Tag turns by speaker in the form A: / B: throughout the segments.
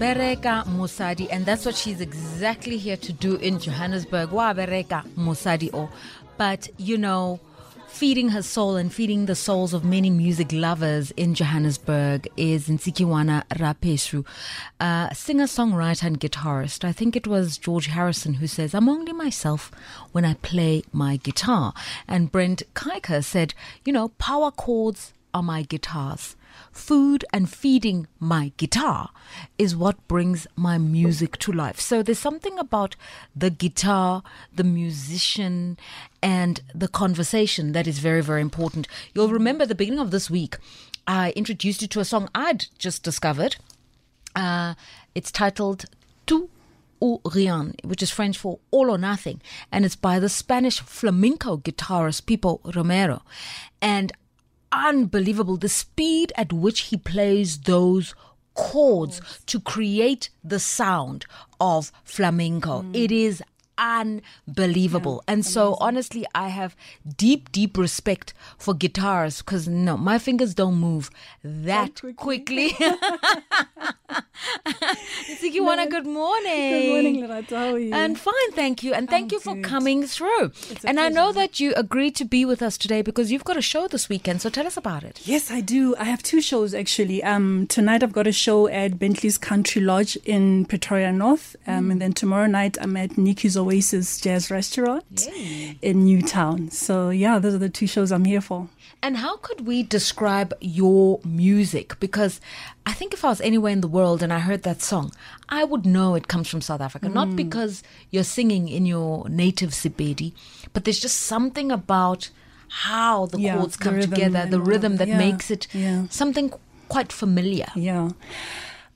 A: Bereka Musadi, and that's what she's exactly here to do in Johannesburg. Wa Bereka Musadi o. But you know, feeding her soul and feeding the souls of many music lovers in Johannesburg is Ntshikiwane Raphesu, a singer, songwriter, and guitarist. I think it was George Harrison who says, I'm only myself when I play my guitar. And Brent Kiker said, you know, power chords are my guitars. Food and feeding my guitar is what brings my music to life. So there's something about the guitar, the musician, and the conversation that is very, very important. You'll remember the beginning of this week, I introduced you to a song I'd just discovered. Uh, it's titled Tu ou rien, which is French for all or nothing, and it's by the Spanish flamenco guitarist Pipo Romero. And unbelievable the speed at which he plays those chords to create the sound of flamenco. It is unbelievable. and so honestly, I have deep, deep respect for guitars because no, my fingers don't move that quickly. Sikiwana, good morning.
B: Good morning, Lerato. How are you?
A: And fine, thank you. And thank
B: I'm
A: you for
B: good.
A: coming through.
B: a
A: And I know that you agreed to be with us today because you've got a show this weekend. So tell us about it.
B: yes, I do. I have two shows actually. Um, tonight I've got a show at Bentley's Country Lodge in Pretoria North, um, and then tomorrow night I'm at Nikki's Oasis Jazz Restaurant in Newtown. So yeah, those are the two shows I'm here for.
A: And how could we describe your music? Because I think if I was anywhere in the world and I heard that song, I would know it comes from South Africa.
B: Mm.
A: Not because you're singing in your native Sepedi, but there's just something about how the
B: Yeah,
A: chords come
B: rhythm
A: together, the rhythm
B: that. Yeah,
A: makes it
B: yeah.
A: something quite familiar.
B: Yeah.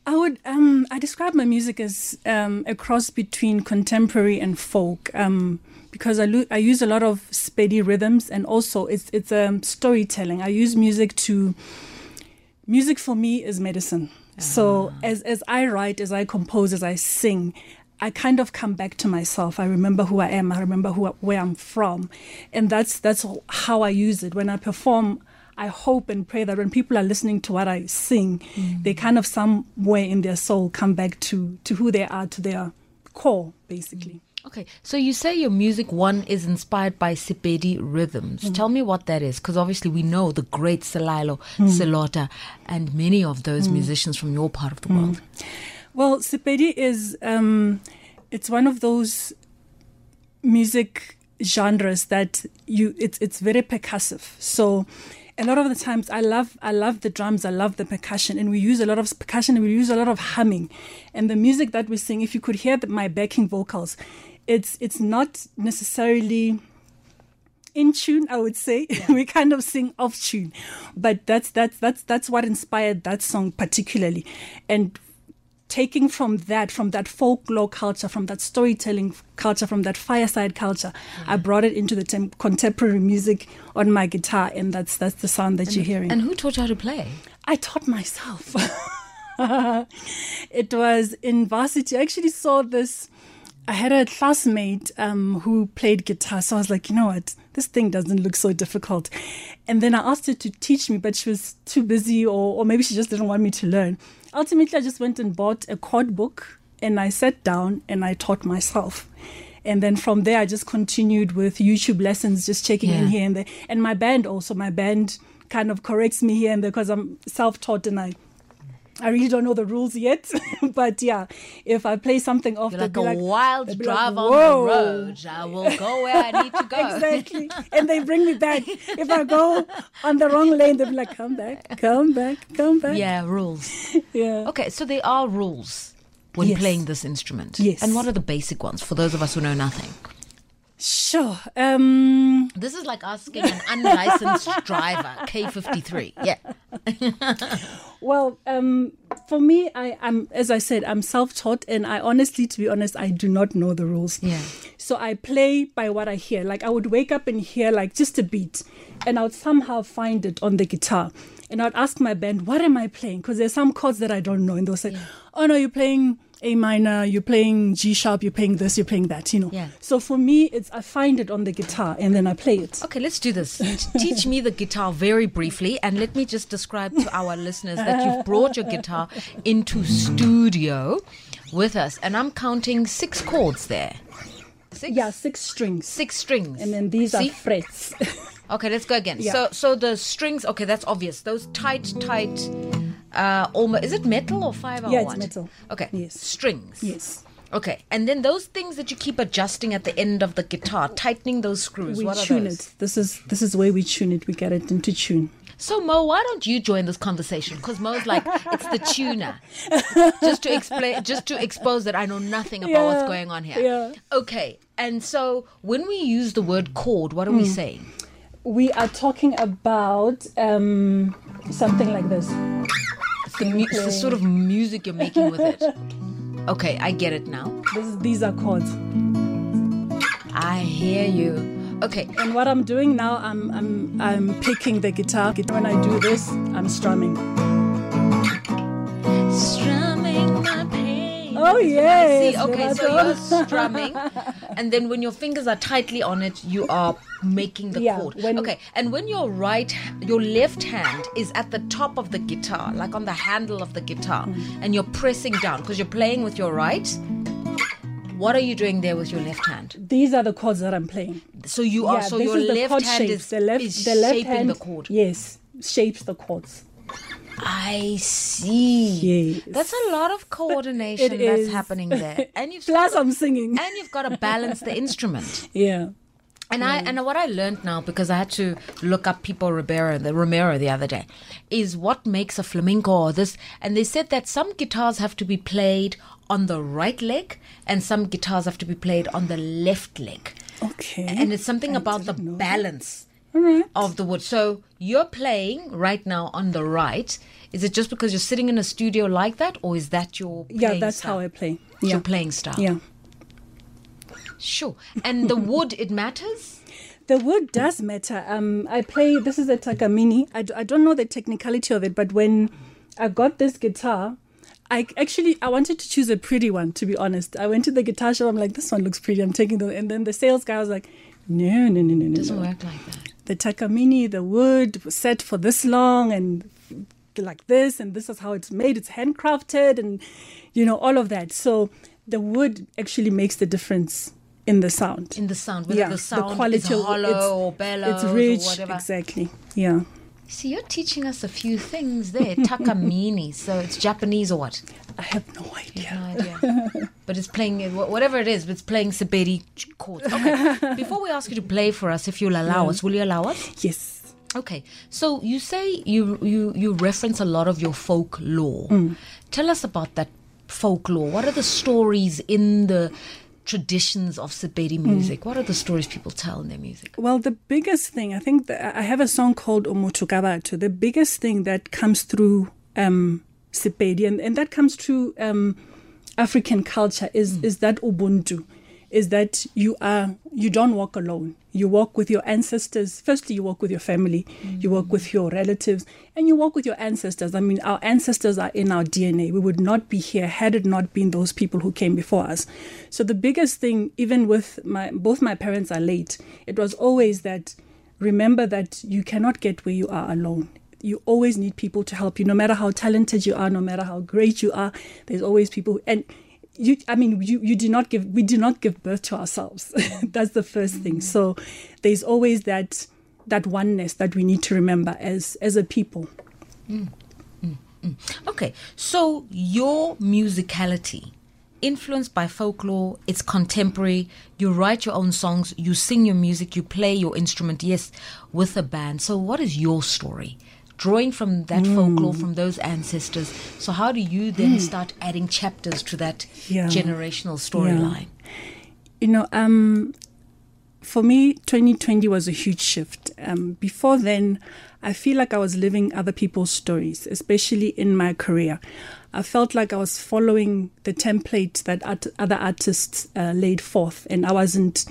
B: I would I describe my music as um a cross between contemporary and folk um because I lo- I use a lot of steady rhythms and also it's it's um storytelling. I use music to music for me is medicine. So as as I write, as I compose, as I sing, I kind of come back to myself. I remember who I am. I remember who where I'm from, and that's that's how I use it when I perform. I hope and pray that when people are listening to what I sing, they kind of somewhere in their soul come back to to who they are, to their core, basically.
A: Okay, so you say your music one is inspired by Sepedi rhythms.
B: Mm.
A: Tell me what that is, because obviously we know the great Selaelo,
B: Mm.
A: Selota, and many of those musicians from your part of the world.
B: Well, Sepedi is um, it's one of those music genres that you it's it's very percussive. So a lot of the times I love I love the drums, I love the percussion, and we use a lot of percussion and we use a lot of humming. And the music that we sing, if you could hear the, my backing vocals, it's it's not necessarily in tune i would say. We kind of sing off tune. But that's that's that's that's what inspired that song particularly. And taking from that from that folklore culture from that storytelling culture from that fireside culture i brought it into the tem- contemporary music on my guitar and that's that's the sound that you're hearing
A: And who taught you how to play?
B: I taught myself. it was in varsity. I actually saw this. I had a classmate um, who played guitar, so I was like, you know what, this thing doesn't look so difficult. And then I asked her to teach me, but she was too busy, or, or maybe she just didn't want me to learn. Ultimately, I just went and bought a chord book, and I sat down and I taught myself. And then from there, I just continued with YouTube lessons, just checking in here and there. And my band also, my band kind of corrects me here and there because I'm self-taught and I I really don't know the rules yet, but yeah, if I play something off,
A: You're like a
B: like,
A: wild
B: they'll like,
A: drive on the road. I will go where I need to go.
B: exactly, and they bring me back. If I go on the wrong lane, they'll be like, "Come back, come back, come back."
A: Yeah, rules.
B: yeah.
A: Okay, so there are rules when
B: Yes.
A: playing this instrument.
B: Yes.
A: And what are the basic ones for those of us who know nothing?
B: Sure. Um,
A: This is like asking an unlicensed driver, K53. Yeah.
B: Well, um, for me, I, I'm as I said, I'm self-taught, and I honestly, to be honest, I do not know the rules.
A: Yeah.
B: So I play by what I hear. Like I would wake up and hear like just a beat, and I would somehow find it on the guitar. And I'd ask my band, "What am I playing?" Because there's some chords that I don't know, and they'll say, yeah. "Oh no, you're playing A minor, you're playing G sharp, you're playing this, you're playing that." You know.
A: Yeah.
B: So for me, it's I find it on the guitar and then I play it.
A: Okay, let's do this. Teach me the guitar very briefly, and let me just describe to our listeners that you've brought your guitar into studio with us, and I'm counting six chords there.
B: Six? Yeah, six strings.
A: Six strings.
B: And then these See? are frets.
A: okay, let's go again. Yeah. So so the strings, okay, that's obvious. Those tight, tight uh almost is it metal or fiber
B: yeah,
A: or
B: it's metal.
A: Okay.
B: Yes.
A: Strings.
B: Yes.
A: Okay, and then those things that you keep adjusting at the end of the guitar, tightening those screws.
B: We
A: what
B: tune it. This is this is where we tune it. We get it into tune.
A: So Mo, why don't you join this conversation? Because Mo's like, it's the tuner. just to explain, just to expose that I know nothing about
B: yeah,
A: what's going on here.
B: Yeah.
A: Okay, and so when we use the word chord, what are mm. we saying?
B: We are talking about um, something like this.
A: It's the, mu- the sort of music you're making with it. Okay, I get it now.
B: This, these are chords.
A: I hear you. Okay.
B: And what I'm doing now, I'm I'm I'm picking the guitar. When I do this, I'm strumming.
A: Strumming
B: Oh yes.
A: See, okay, so you're strumming, and then when your fingers are tightly on it, you are making the
B: yeah,
A: chord. Okay, and when your right, your left hand is at the top of the guitar, like on the handle of the guitar, mm. and you're pressing down because you're playing with your right what are you doing there with your left hand?
B: These are the chords that I'm playing.
A: So you are.
B: Yeah,
A: so your left hand
B: shapes.
A: is
B: the left,
A: is
B: the left
A: shaping
B: hand,
A: the chord.
B: Yes, shapes the chords.
A: I see.
B: Yes.
A: That's a lot of coordination that's happening there. And you've
B: plus I'm singing.
A: And you've got to balance the instrument.
B: Yeah.
A: And. I and what I learned now because I had to look up people Rivera, the Romero the other day, is what makes a flamenco or this. And they said that some guitars have to be played on the right leg and some guitars have to be played on the left leg.
B: Okay.
A: And it's something I about the balance
B: right.
A: of the wood. So you're playing right now on the right. Is it just because you're sitting in a studio like that, or is that your
B: yeah? That's
A: style?
B: how I play.
A: Yeah. Your playing style.
B: Yeah.
A: Sure. And the wood, it matters.
B: The wood does matter. Um, I play. This is a Takamine. I, I don't know the technicality of it, but when I got this guitar, I actually I wanted to choose a pretty one to be honest. I went to the guitar shop. I'm like, this one looks pretty. I'm taking the and then the sales guy was like, no, no, no, no, no.
A: It doesn't work like that.
B: The Takamine, the wood was set for this long and like this, and this is how it's made. It's handcrafted, and you know all of that. So the wood actually makes the difference in the sound.
A: In the sound, whether yeah, the sound the quality is hollow or bellows
B: it's rich. Exactly. Yeah.
A: See, you're teaching us a few things there. Takamine. so it's Japanese or what?
B: I have no idea.
A: No idea. but it's playing, whatever it is, but it's playing Sepedi chords. Okay. Before we ask you to play for us, if you'll allow yeah. us, will you allow us?
B: Yes.
A: Okay. So you say you, you, you reference a lot of your folklore.
B: Mm.
A: Tell us about that folklore. What are the stories in the traditions of Sepedi hmm. music? Mm. What are the stories people tell in their music?
B: Well, the biggest thing, I think I have a song called Omutukabatu. The biggest thing that comes through um, Sepedi, and, and that comes through um, African culture, is, mm. is that Ubuntu is that you are you don't walk alone. You walk with your ancestors. Firstly, you walk with your family, mm-hmm. you walk with your relatives, and you walk with your ancestors. I mean, our ancestors are in our DNA. We would not be here had it not been those people who came before us. So the biggest thing, even with my both my parents are late, it was always that remember that you cannot get where you are alone you always need people to help you no matter how talented you are no matter how great you are there's always people and you i mean you you do not give we do not give birth to ourselves. That's the first thing. So there's always that that oneness that we need to remember as as a people.
A: Mm, mm, mm. okay so your musicality influenced by folklore it's contemporary you write your own songs you sing your music you play your instrument yes with a band. So what is your story drawing from that mm. folklore, from those ancestors. So, how do you then mm. start adding chapters to that yeah. generational storyline?
B: Yeah. You know, um, for me, 2020 was a huge shift. Um, before then, I feel like I was living other people's stories, especially in my career. I felt like I was following the template that art- other artists uh, laid forth, and I wasn't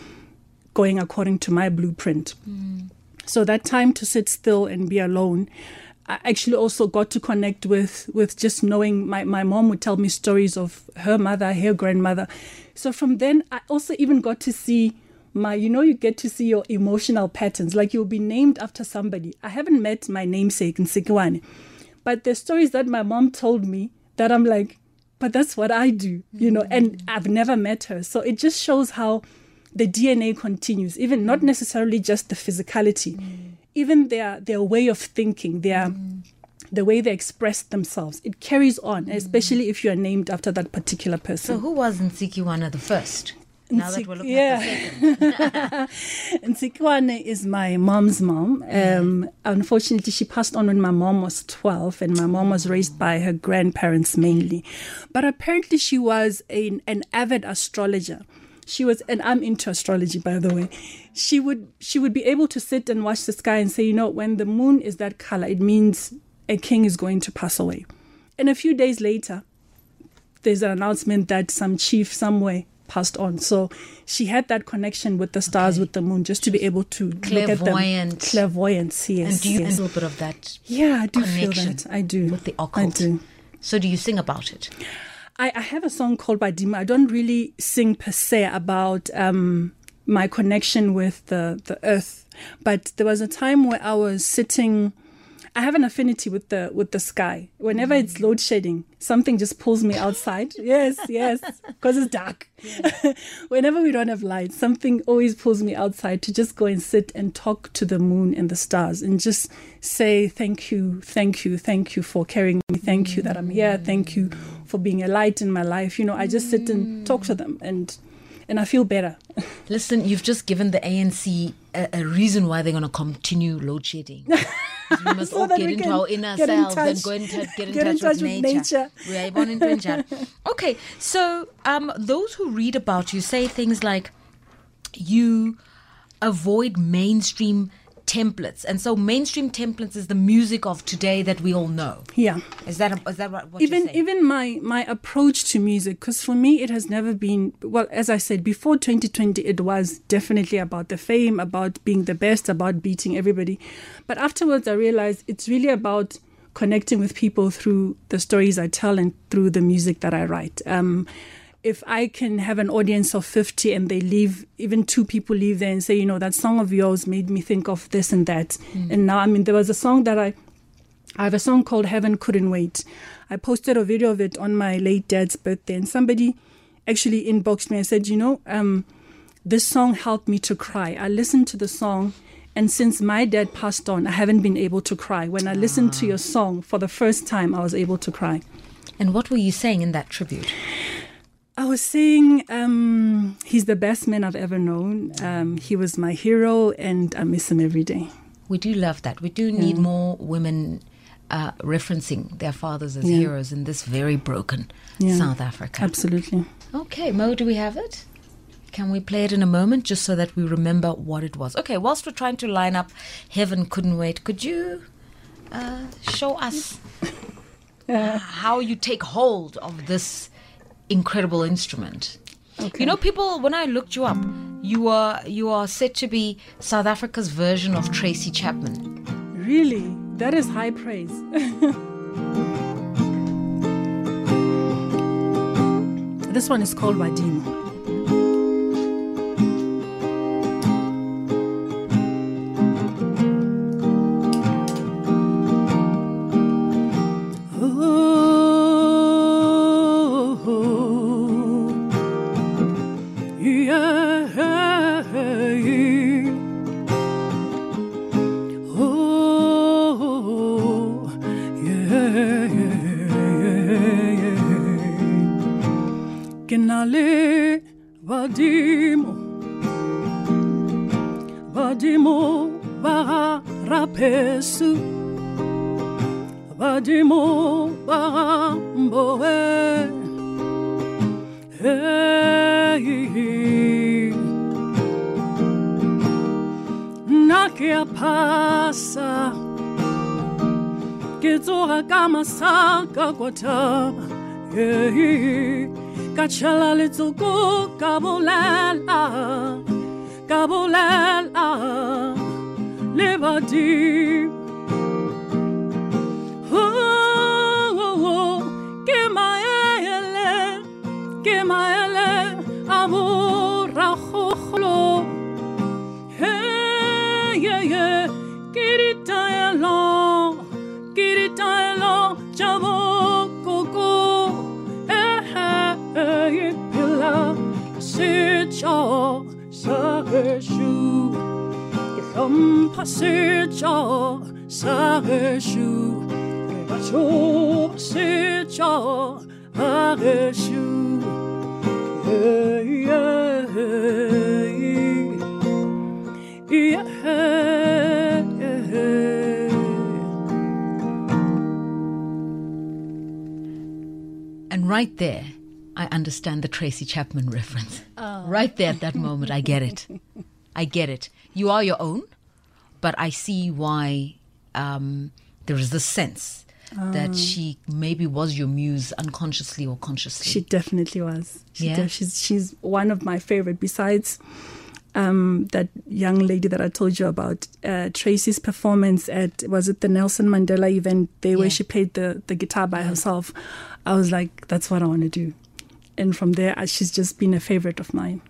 B: going according to my blueprint. Mm. So that time to sit still and be alone. I actually also got to connect with with just knowing my, my mom would tell me stories of her mother, her grandmother. So from then I also even got to see my you know you get to see your emotional patterns like you'll be named after somebody i haven't met my namesake in Sikiwane but the stories that my mom told me that i'm like but that's what i do you know and mm. i've never met her so it just shows how the dna continues even not necessarily just the physicality even their their way of thinking their the way they express themselves. It carries on, especially if you are named after that particular person.
A: So, who was Ntshikiwane the first? now that we're looking
B: yeah.
A: at the second.
B: Nsikwane is my mom's mom. Um, unfortunately, she passed on when my mom was 12, and my mom was raised by her grandparents mainly. But apparently, she was an, an avid astrologer. She was, and I'm into astrology, by the way. She would she would be able to sit and watch the sky and say, you know, when the moon is that color, it means a king is going to pass away. And a few days later, there's an announcement that some chief somewhere passed on. So she had that connection with the stars,
A: Okay.
B: with the moon, just to be able to look at them.
A: Clairvoyant.
B: Clairvoyance, yes.
A: and do you
B: yes.
A: a little bit of that?
B: Yeah, I do feel that. I do.
A: with the
B: I do.
A: So, do you sing about it?
B: I, I have a song called Badima. I don't really sing per se about um, my connection with the, the earth, but there was a time where I was sitting. I have an affinity with the with the sky. Whenever it's load shedding, something just pulls me outside. yes, yes, because it's dark. Whenever we don't have light, something always pulls me outside to just go and sit and talk to the moon and the stars and just say thank you, thank you, thank you for carrying me. Thank you that I'm here. Thank you for being a light in my life. You know, I just sit and talk to them and and I feel better.
A: Listen, you've just given the ANC a, a reason why they're going to continue load shedding. we must
B: So
A: all get into our inner
B: get in
A: selves and go and t- get in
B: get in
A: touch,
B: touch
A: with,
B: with
A: nature.
B: nature.
A: We are born into nature. Okay, so um, those who read about you say things like you avoid mainstream templates, and so mainstream templates is the music of today that we all know.
B: Yeah.
A: Is that is that what, what
B: even even my my approach to music because for me it has never been well as i said before 2020 it was definitely about the fame about being the best about beating everybody but afterwards i realized it's really about connecting with people through the stories i tell and through the music that i write um if I can have an audience of 50 and they leave, even two people leave there and say, you know, that song of yours made me think of this and that. And now, I mean, there was a song that I, I have a song called Heaven Couldn't Wait. I posted a video of it on my late dad's birthday, and somebody actually inboxed me and said, You know, um, this song helped me to cry. I listened to the song, and since my dad passed on, I haven't been able to cry. When I listened to your song for the first time, I was able to cry.
A: and what were you saying in that tribute?
B: I was saying um, he's the best man I've ever known. Um, he was my hero, and I miss him every day.
A: We do love that. We do need more women uh, referencing their fathers as
B: Yeah.
A: heroes in this very broken
B: Yeah.
A: South Africa.
B: Absolutely.
A: Okay, Mo, do we have it? Can we play it in a moment just so that we remember what it was? Okay, whilst we're trying to line up Heaven Couldn't Wait, could you uh, show us uh, how you take hold of this incredible instrument? You know, people. When I looked you up, you are you are said to be South Africa's version of Tracy Chapman.
B: Really? That is high praise. this one is called Wadimo. Kenale vadimo vadimo varapesu vadimo varamboe hey. Ke a phasa ke tsoga ka masaka kwa thaba. Hey, ka tšhela letsoko ka bolela ka hlompha setšo sa gešo le batho ba setšo a gešo Hey, yeah, yeah.
A: And right there, I understand the Tracy Chapman reference. Oh. Right there at that moment, I get it. I get it. You are your own, but I see why um, there is this sense that she maybe was your muse unconsciously or consciously.
B: She definitely was. She
A: Yeah?
B: def- she's she's one of my favorite. Besides um, that young lady that I told you about, uh, Tracy's performance at was it the Nelson Mandela event there
A: Yeah.
B: where she played the the guitar by herself. I was like, that's what I want to do. And from there, she's just been a favorite of mine.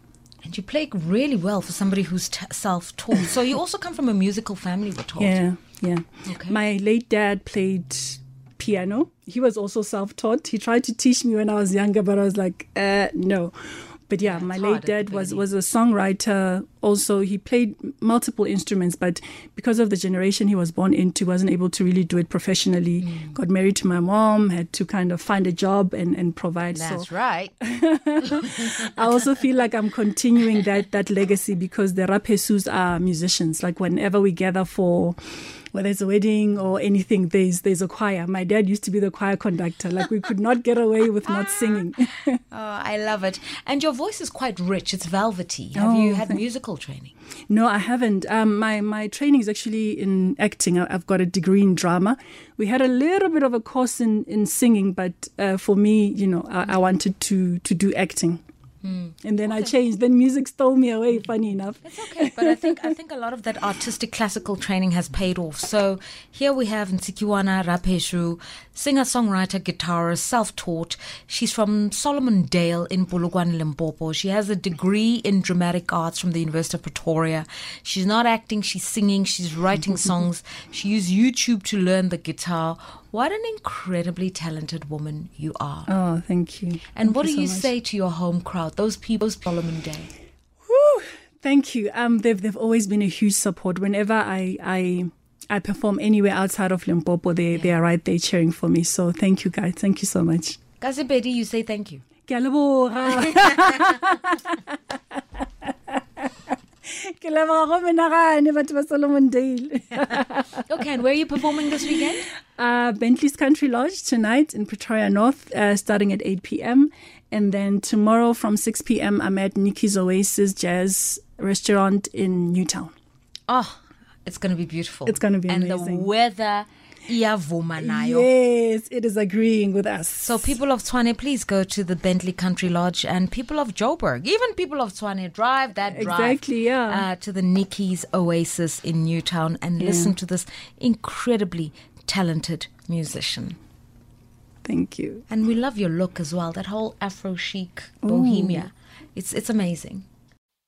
A: And you play really well for somebody who's t- self-taught. so you also come from a musical family, we're told.
B: Yeah, yeah.
A: Okay.
B: My late dad played piano. He was also self-taught. He tried to teach me when I was younger, but I was like, uh, no. But yeah, my late
A: hard at the
B: dad was was a songwriter. Also, he played multiple instruments, but because of the generation he was born into, wasn't able to really do it professionally.
A: Mm.
B: Got married to my mom, had to kind of find a job and and provide.
A: That's
B: so
A: right.
B: I also feel like I'm continuing that that legacy because the Raphesus are musicians. Like whenever we gather for whether it's a wedding or anything, there's there's a choir. My dad used to be the choir conductor. Like we could not get away with not singing.
A: Oh, I love it. And your voice is quite rich. It's velvety. Have
B: Oh,
A: you had musical training?
B: no, I haven't. Um, my my training is actually in acting. I've got a degree in drama. We had a little bit of a course in in singing, but uh, for me, you know, I, I wanted to to do acting. Hmm. And then I changed. Then music stole me away. Funny enough.
A: It's okay, but I think I think a lot of that artistic classical training has paid off. So here we have Ntshikiwane Raphesu, singer, songwriter, guitarist, self-taught. She's from Solomondale in Polokwane, Limpopo. She has a degree in dramatic arts from the University of Pretoria. She's not acting; she's singing. She's writing songs. She used YouTube to learn the guitar. What an incredibly talented woman you are!
B: Oh, thank you.
A: and
B: Thank
A: what do
B: so
A: you
B: much.
A: say to your home crowd? Those people, Solomon.
B: Whew, thank you. Um, they've they've always been a huge support. Whenever I I I perform anywhere outside of Limpopo, they they are right there cheering for me. So thank you, guys. Thank you so much.
A: Kazibedi, you say thank you.
B: Ke a leboga. Ke leboga go menagane batho ba Solomondale.
A: Okay, and where are you performing this weekend?
B: Uh, Bentley's Country Lodge tonight in Pretoria North, uh, starting at 8 p.m. And then tomorrow from 6 p.m., I'm at Nikki's Oasis Jazz Restaurant in Newtown.
A: Oh, it's going to be beautiful.
B: It's gonna be
A: and
B: amazing.
A: the weather, iyavuma nayo.
B: Yes, it is agreeing with us.
A: So, people of Tshwane, please go to the Bentley Country Lodge, and people of Joburg, even people of Tshwane, drive that drive
B: Exactly, yeah.
A: uh, to the Nikki's Oasis in Newtown and listen to this incredibly talented musician.
B: Thank you.
A: And we love your look as well. That whole Afro chic bohemia, it's it's amazing.